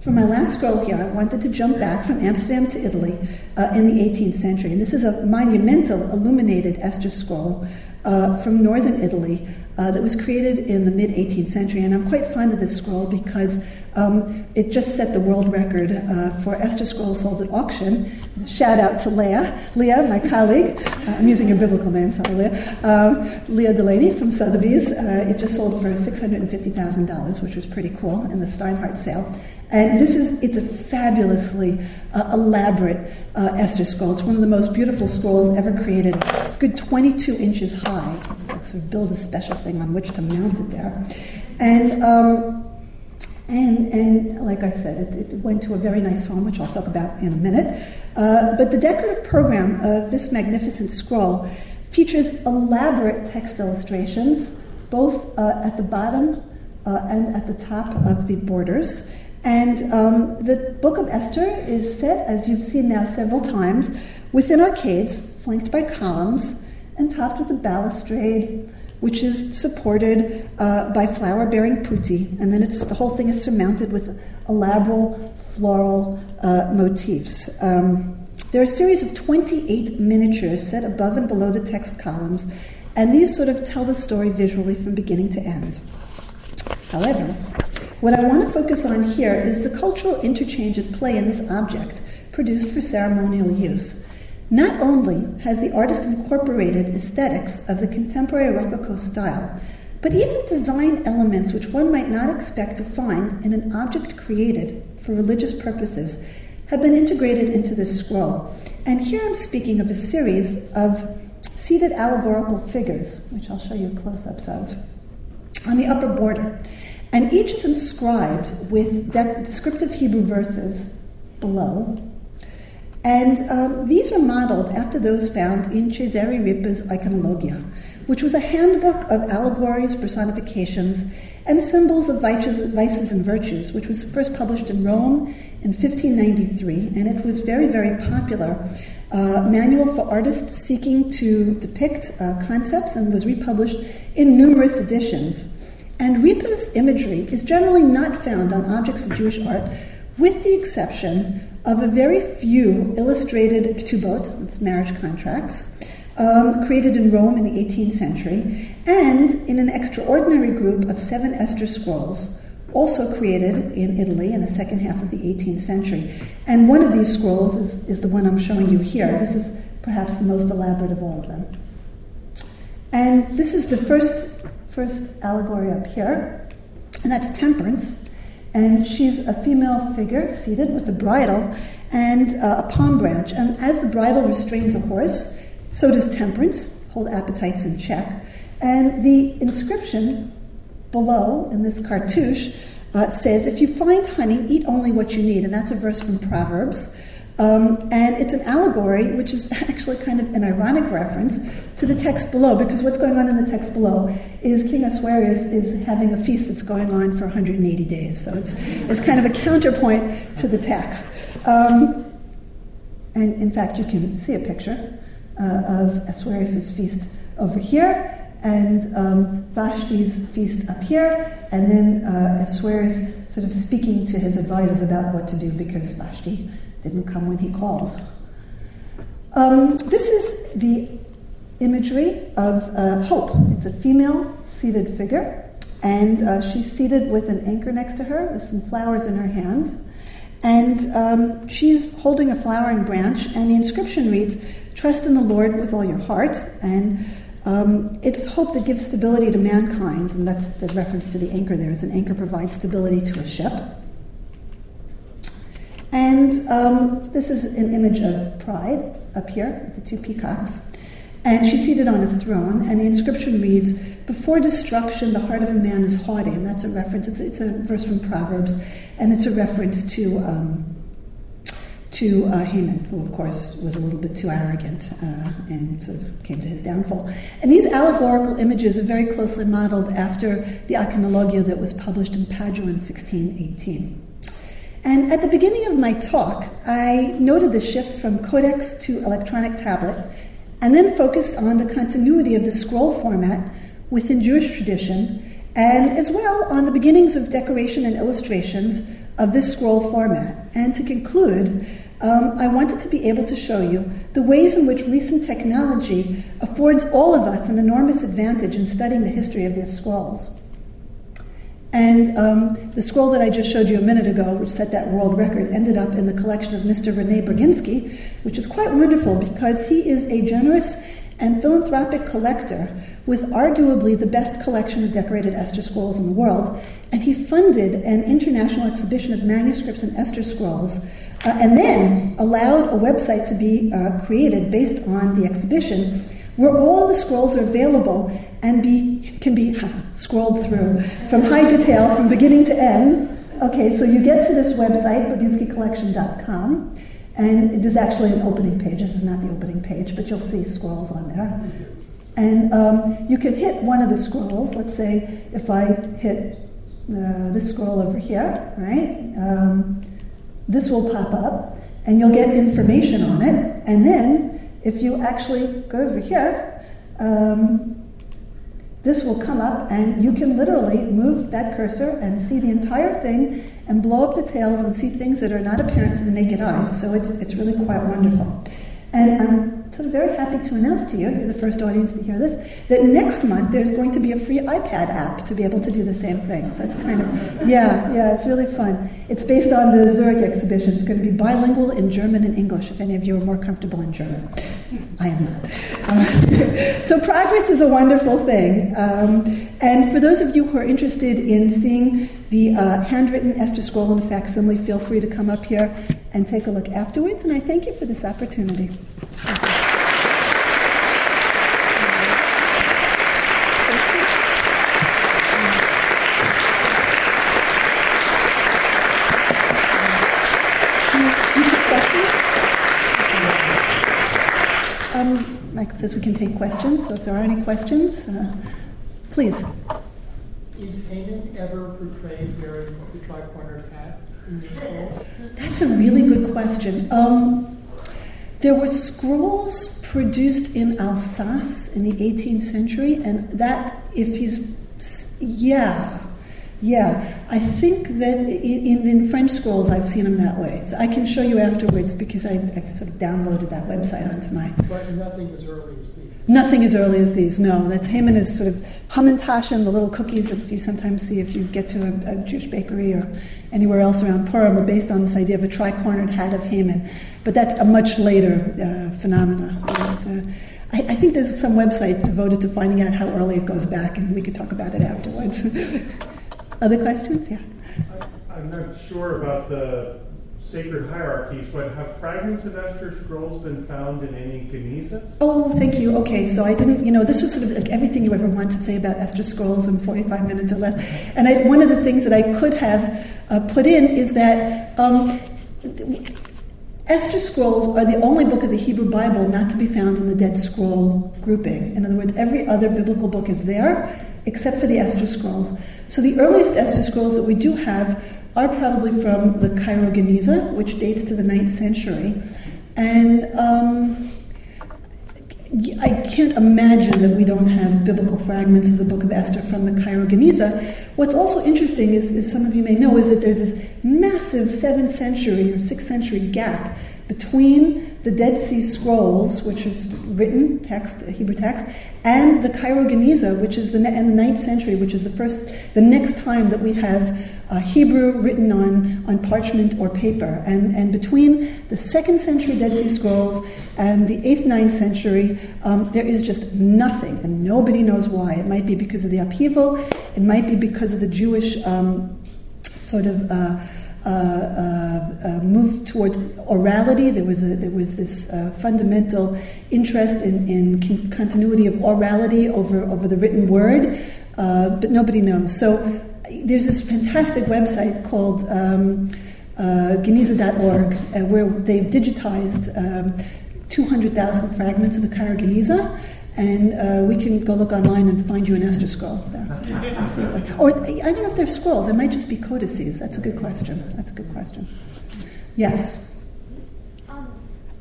for my last scroll here, I wanted to jump back from Amsterdam to Italy uh, in the 18th century. And this is a monumental illuminated Esther scroll uh, from northern Italy uh, that was created in the mid 18th century. And I'm quite fond of this scroll because um, it just set the world record uh, for Esther scrolls sold at auction. Shout out to Leah, Leah, my colleague. Uh, I'm using your biblical name, sorry, Leah. Um, Leah Delaney from Sotheby's. Uh, it just sold for $650,000, which was pretty cool in the Steinhardt sale. And this is, it's a fabulously uh, elaborate uh, Esther scroll. It's one of the most beautiful scrolls ever created. It's good 22 inches high. So build a special thing on which to mount it there. And, um, and, and like I said, it, it, went to a very nice home, which I'll talk about in a minute. Uh, but the decorative program of this magnificent scroll features elaborate text illustrations, both uh, at the bottom uh, and at the top of the borders. And um, the book of Esther is set, as you've seen now several times, within arcades, flanked by columns, and topped with a balustrade, which is supported uh, by flower bearing putti. And then the whole thing is surmounted with elaborate floral uh, motifs. Um, there are a series of 28 miniatures set above and below the text columns, and these sort of tell the story visually from beginning to end. However, what I want to focus on here is the cultural interchange at play in this object, produced for ceremonial use. Not only has the artist incorporated aesthetics of the contemporary Rococo style, but even design elements which one might not expect to find in an object created for religious purposes have been integrated into this scroll. And here I'm speaking of a series of seated allegorical figures, which I'll show you close ups of, on the upper border. And each is inscribed with de- descriptive Hebrew verses below. And um, these are modeled after those found in Cesare Ripa's Iconologia, which was a handbook of allegories, personifications, and symbols of vices, vices and virtues, which was first published in Rome in 1593, and it was very, very popular. Uh, manual for artists seeking to depict uh, concepts and was republished in numerous editions. And Ripa's imagery is generally not found on objects of Jewish art, with the exception of a very few illustrated ketubot, marriage contracts, um, created in Rome in the 18th century, and in an extraordinary group of seven Esther scrolls, also created in Italy in the second half of the 18th century. And one of these scrolls is, is the one I'm showing you here. This is perhaps the most elaborate of all of them. And this is the first, first allegory up here, and that's temperance. And she's a female figure seated with a bridle and uh, a palm branch. And as the bridle restrains a horse, so does temperance, hold appetites in check. And the inscription below in this cartouche uh, says, If you find honey, eat only what you need. And that's a verse from Proverbs. Um, and it's an allegory, which is actually kind of an ironic reference to the text below, because what's going on in the text below is King Ahasuerus is having a feast that's going on for 180 days. So it's, it's kind of a counterpoint to the text. Um, and in fact, you can see a picture uh, of Ahasuerus' feast over here, and um, Vashti's feast up here, and then uh, Ahasuerus sort of speaking to his advisors about what to do because Vashti didn't come when he called. Um, this is the imagery of uh, Hope. It's a female seated figure, and uh, she's seated with an anchor next to her with some flowers in her hand. And um, she's holding a flowering branch, and the inscription reads, Trust in the Lord with all your heart. And um, it's hope that gives stability to mankind, and that's the reference to the anchor there. Is an anchor provides stability to a ship. And um, this is an image of pride up here, the two peacocks. And she's seated on a throne, and the inscription reads, Before destruction, the heart of a man is haughty. And that's a reference, it's, it's a verse from Proverbs, and it's a reference to, um, to uh, Haman, who, of course, was a little bit too arrogant uh, and sort of came to his downfall. And these allegorical images are very closely modeled after the iconologia that was published in Padua in 1618. And at the beginning of my talk, I noted the shift from codex to electronic tablet, and then focused on the continuity of the scroll format within Jewish tradition, and as well on the beginnings of decoration and illustrations of this scroll format. And to conclude, um, I wanted to be able to show you the ways in which recent technology affords all of us an enormous advantage in studying the history of these scrolls. And um, the scroll that I just showed you a minute ago, which set that world record, ended up in the collection of Mr. Rene Braginsky, which is quite wonderful because he is a generous and philanthropic collector with arguably the best collection of decorated Esther scrolls in the world. And he funded an international exhibition of manuscripts and Esther scrolls, uh, and then allowed a website to be uh, created based on the exhibition where all the scrolls are available and be, can be scrolled through from high detail from beginning to end. Okay, so you get to this website, braginskycollection.com, and there's actually an opening page. This is not the opening page, but you'll see scrolls on there. And um, you can hit one of the scrolls. Let's say if I hit uh, this scroll over here, right? Um, this will pop up, and you'll get information on it. And then if you actually go over here, um, this will come up and you can literally move that cursor and see the entire thing and blow up details and see things that are not apparent to the naked eye. So it's, it's really quite wonderful. And I'm sort of very happy to announce to you, you're the first audience to hear this, that next month there's going to be a free iPad app to be able to do the same thing. So it's kind of, yeah, yeah, it's really fun. It's based on the Zurich exhibition. It's going to be bilingual in German and English, if any of you are more comfortable in German. I am not. So progress is a wonderful thing. Um, and for those of you who are interested in seeing the uh, handwritten Esther Scroll in facsimile, feel free to come up here and take a look afterwards. And I thank you for this opportunity. Michael says we can take questions, so if there are any questions, uh, please. Is Haman ever portrayed wearing the tri-cornered hat? In the? That's a really good question. Um, there were scrolls produced in Alsace in the 18th century, and that, if he's, yeah, Yeah, I think that in, in, French scrolls I've seen them that way. So I can show you afterwards because I, I sort of downloaded that website onto my. But nothing as early as these. Nothing as early as these. No, that Haman is sort of Hamantaschen, the little cookies that you sometimes see if you get to a, a Jewish bakery or anywhere else around Purim are based on this idea of a tri-cornered hat of Haman. But that's a much later uh, phenomenon. uh, I, I, think there's some website devoted to finding out how early it goes back, and we could talk about it afterwards. Other questions? Yeah. I, am not sure about the sacred hierarchies, but have fragments of Esther scrolls been found in any Genizas? Oh, thank you. Okay, so I didn't, you know, this was sort of like everything you ever want to say about Esther scrolls in 45 minutes or less. And I, one of the things that I could have uh, put in is that um, Esther scrolls are the only book of the Hebrew Bible not to be found in the Dead Scroll grouping. In other words, every other biblical book is there except for the Esther scrolls. So the earliest Esther scrolls that we do have are probably from the Cairo Geniza, which dates to the 9th century. And um, I can't imagine that we don't have biblical fragments of the book of Esther from the Cairo Geniza. What's also interesting is, as some of you may know, is that there's this massive 7th century or 6th century gap between the Dead Sea Scrolls, which is written text, Hebrew text, and the Cairo Geniza, which is the in the ninth century, which is the first, the next time that we have uh, Hebrew written on, on parchment or paper. And, and between the second century Dead Sea Scrolls and the eighth, ninth century, um, there is just nothing, and nobody knows why. It might be because of the upheaval, it might be because of the Jewish um, sort of. Uh, uh, uh, uh, towards orality. There was a, there was this fundamental interest in, in continuity of orality over over the written word, but nobody knows. So there's this fantastic website called. Um, Geniza.org, where they've digitized um, 200,000 fragments of the Cairo Geniza, and uh, we can go look online and find you an Esther scroll there. Absolutely. Or I don't know if they're scrolls. It might just be codices. That's a good question. That's a good question. Yes. Um,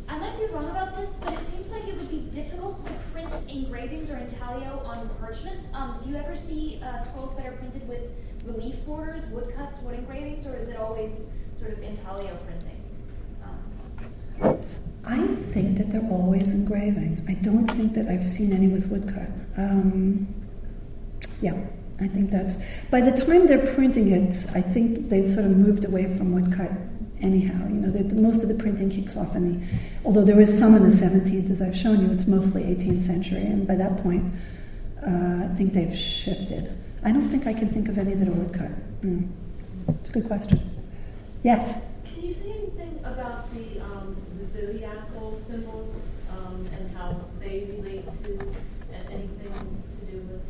I might be wrong about this, but it seems like it would be difficult to print engravings or intaglio on parchment. Um, do you ever see uh, scrolls that are printed with relief borders, woodcuts, wood engravings, or is it always sort of intaglio printing? Um, I think that they're always engraving. I don't think that I've seen any with woodcut. Um, yeah, I think that's. By the time they're printing it, I think they've sort of moved away from woodcut anyhow. You know, most of the printing kicks off in the. Although there is some in the 17th, as I've shown you, it's mostly 18th century, and by that point, uh, I think they've shifted. I don't think I can think of any that are woodcut. Mm. It's a good question. Yes? Can you say anything about the zodiacal symbols um, and how they relate to anything to do with?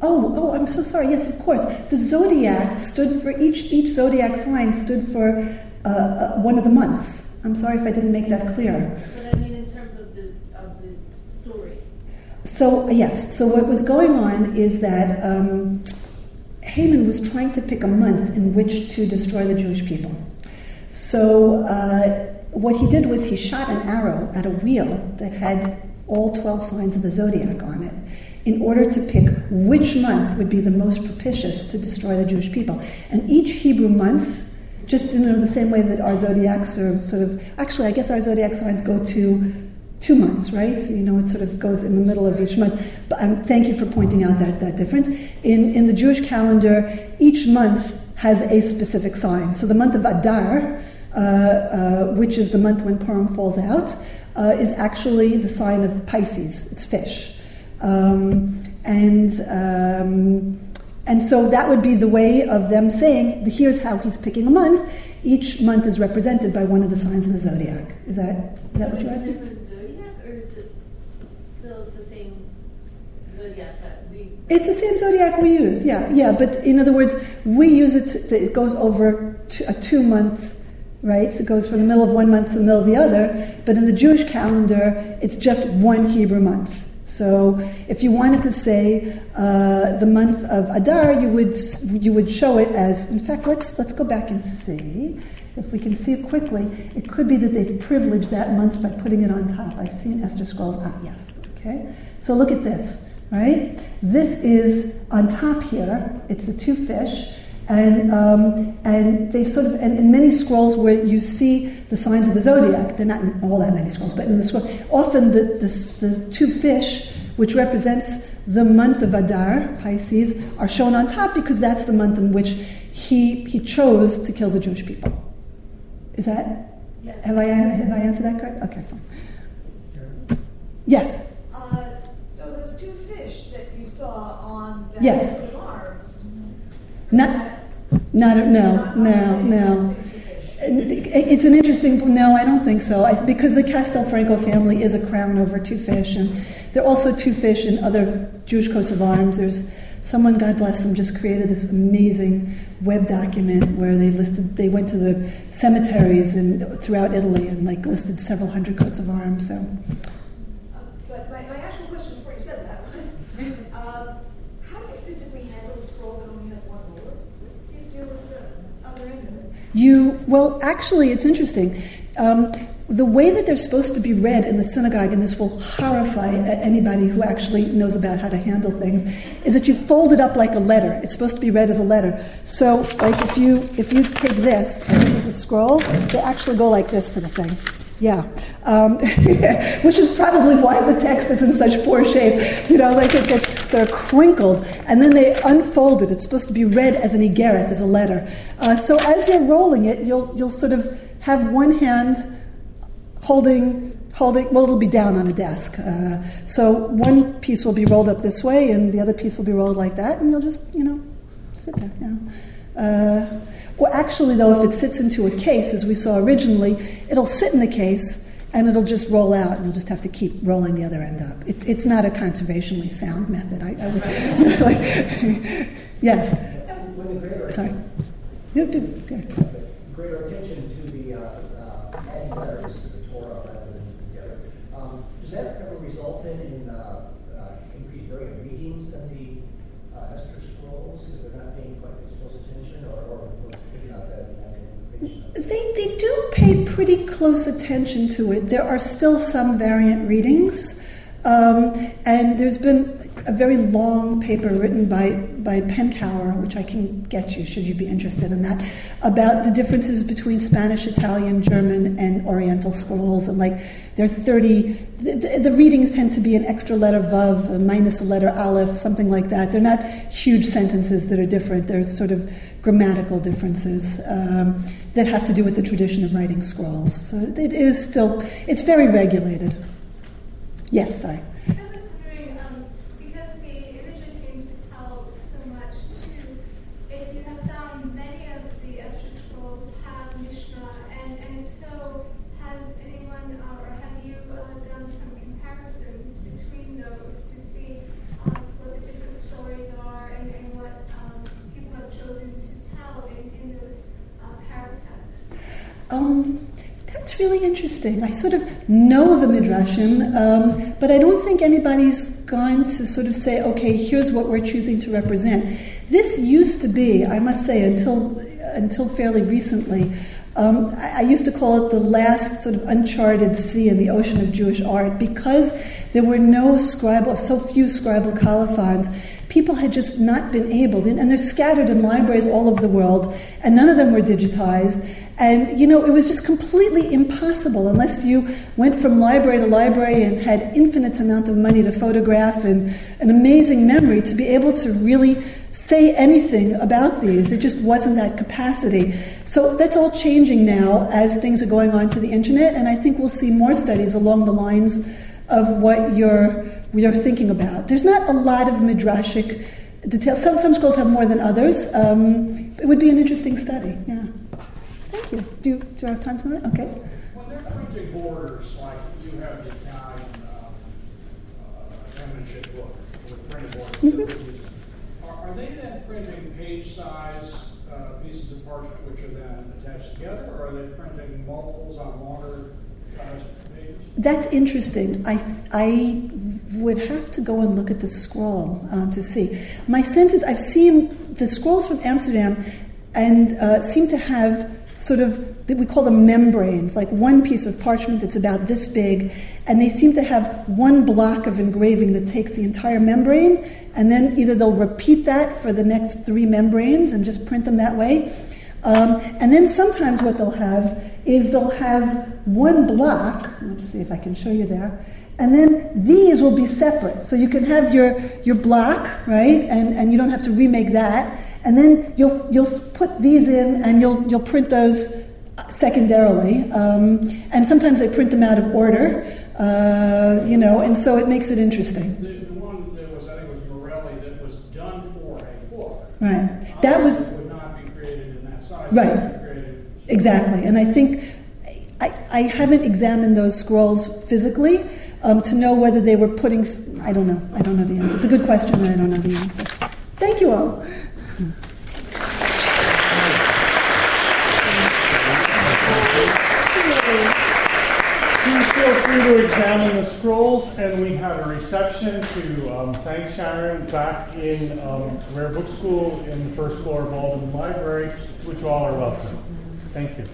Oh, oh, I'm so sorry. Yes, of course. The zodiac stood for each each zodiac sign stood for uh, uh, one of the months. I'm sorry if I didn't make that clear. But I mean, in terms of the of the story. So yes. So what was going on is that um, Haman was trying to pick a month in which to destroy the Jewish people. So. Uh, what he did was he shot an arrow at a wheel that had all 12 signs of the zodiac on it in order to pick which month would be the most propitious to destroy the Jewish people. And each Hebrew month, just in the same way that our zodiacs are sort of, actually, I guess our zodiac signs go to two months, right? So, you know, it sort of goes in the middle of each month. But um, thank you for pointing out that, that difference. In, in the Jewish calendar, each month has a specific sign. So the month of Adar, which is the month when Purim falls out, uh, is actually the sign of Pisces. It's fish. Um, and um, and so that would be the way of them saying, here's how he's picking a month. Each month is represented by one of the signs of the zodiac. Is that is that so what you're asking? Different zodiac, or is it still the same zodiac that we? It's the same zodiac we use. Yeah, yeah. But in other words, we use it. To, it goes over a two month right? So it goes from the middle of one month to the middle of the other. But in the Jewish calendar, it's just one Hebrew month. So if you wanted to say uh, the month of Adar, you would you would show it as. In fact, let's let's go back and see if we can see it quickly. It could be that they've privileged that month by putting it on top. I've seen Esther scrolls. Ah, yes. Okay. So look at this. right? This is on top here. It's the two fish, and um, and they sort of and in many scrolls where you see the signs of the zodiac, they're not in all that many scrolls, but in the scroll, often the the, the two fish, which represents the month of Adar, Pisces, are shown on top because that's the month in which he he chose to kill the Jewish people. Is that have I have I answered that correct? Okay, fine. Yes. Uh, so those two fish that you saw on the Yes. arms. Not, not, no, not no, no. fish. It's an interesting, no, I don't think so. I, because the Castelfranco family is a crown over two fish, and there are also two fish in other Jewish coats of arms. There's someone, God bless them, just created this amazing web document where they listed, they went to the cemeteries and throughout Italy and like listed several hundred coats of arms. So Uh, But my, my actual question before you said that was, um, how do you physically handle a scroll that only has one ruler? Do you deal with the other end of it? You, well, actually, it's interesting. Um, the way that they're supposed to be read in the synagogue, and this will horrify anybody who actually knows about how to handle things, is that you fold it up like a letter. It's supposed to be read as a letter. So, like if you if you take this, and this is the scroll, they actually go like this to the thing. Yeah, um, which is probably why the text is in such poor shape. You know, like it gets they're crinkled, and then they unfold it. It's supposed to be read as an egeret, as a letter. Uh, so as you're rolling it, you'll you'll sort of have one hand holding holding well it'll be down on a desk uh, so one piece will be rolled up this way and the other piece will be rolled like that and you'll just you know sit there you know uh, well actually though if it sits into a case as we saw originally it'll sit in the case and it'll just roll out and you'll just have to keep rolling the other end up. It, it's not a conservationally sound method. I, I would, like, yes. When the greater, sorry You do- yeah. greater attention to the uh, uh, adding letters to the Torah rather than together, um, does that ever result in, in uh, uh, increased variant readings than the uh, Esther scrolls if they're not paying quite as close attention or, or, or picking out that natural information? They, they do pay pretty close attention to it. There are still some variant readings, um, and there's been a very long paper written by, by Penkower, which I can get you should you be interested in that, about the differences between Spanish, Italian, German, and Oriental scrolls. And like, there are 30, the, the, readings tend to be an extra letter vav, minus a letter aleph, something like that. They're not huge sentences that are different. They're sort of grammatical differences um, that have to do with the tradition of writing scrolls. So it is still, it's very regulated. Yes. I was wondering, um, because the images seem to tell so much too, if you have found many of the Esther scrolls have Mishnah, and, and if so, has anyone uh, or have you uh, done some comparisons between those to see um, what the different stories are and, and what um, people have chosen to tell in, in those uh, paratexts? Um, that's really interesting. I sort of know the Midrashim, um, but I don't think anybody's gone to sort of say, okay, here's what we're choosing to represent. This used to be, I must say, until until fairly recently, um, I, I used to call it the last sort of uncharted sea in the ocean of Jewish art because there were no scribal, so few scribal colophons people had just not been able, and they're scattered in libraries all over the world, and none of them were digitized. And you know, it was just completely impossible unless you went from library to library and had infinite amount of money to photograph and an amazing memory to be able to really say anything about these. There just wasn't that capacity. So that's all changing now as things are going on to the internet, and I think we'll see more studies along the lines of what you're you're thinking about. There's not a lot of midrashic details. Some some scrolls have more than others. Um, it would be an interesting study. Yeah. Thank you. Do you, do I have time for it? Okay. When they're printing borders, like you have the Italian um, uh, penmanship book with printed borders, Mm-hmm. are, are they then printing page-size uh, pieces of parchment which are then attached together, or are they printing multiples on longer size pages? That's interesting. I I would have to go and look at the scroll um, to see. My sense is I've seen the scrolls from Amsterdam and uh, seem to have sort of that we call them membranes, like one piece of parchment that's about this big, and they seem to have one block of engraving that takes the entire membrane, and then either they'll repeat that for the next three membranes and just print them that way. Um, and then sometimes what they'll have is they'll have one block. Let's see if I can show you there. And then these will be separate. So you can have your, your block, right? And, and you don't have to remake that. And then you'll, you'll put these in and you'll, you'll print those secondarily. Um, and sometimes they print them out of order, uh, you know, and so it makes it interesting. The, the one that was, I think it was Marelli, that was done for a book. Right. That was. Would not be created in that size. Right. Exactly, and I think I, I haven't examined those scrolls physically um, to know whether they were putting. I don't know. I don't know the answer. It's a good question, and I don't know the answer. Thank you all. Please feel free to examine the scrolls, and we have a reception to um, thank Sharon back in um, Rare Book School in the first floor of Alden Library, which all are welcome. Thank you.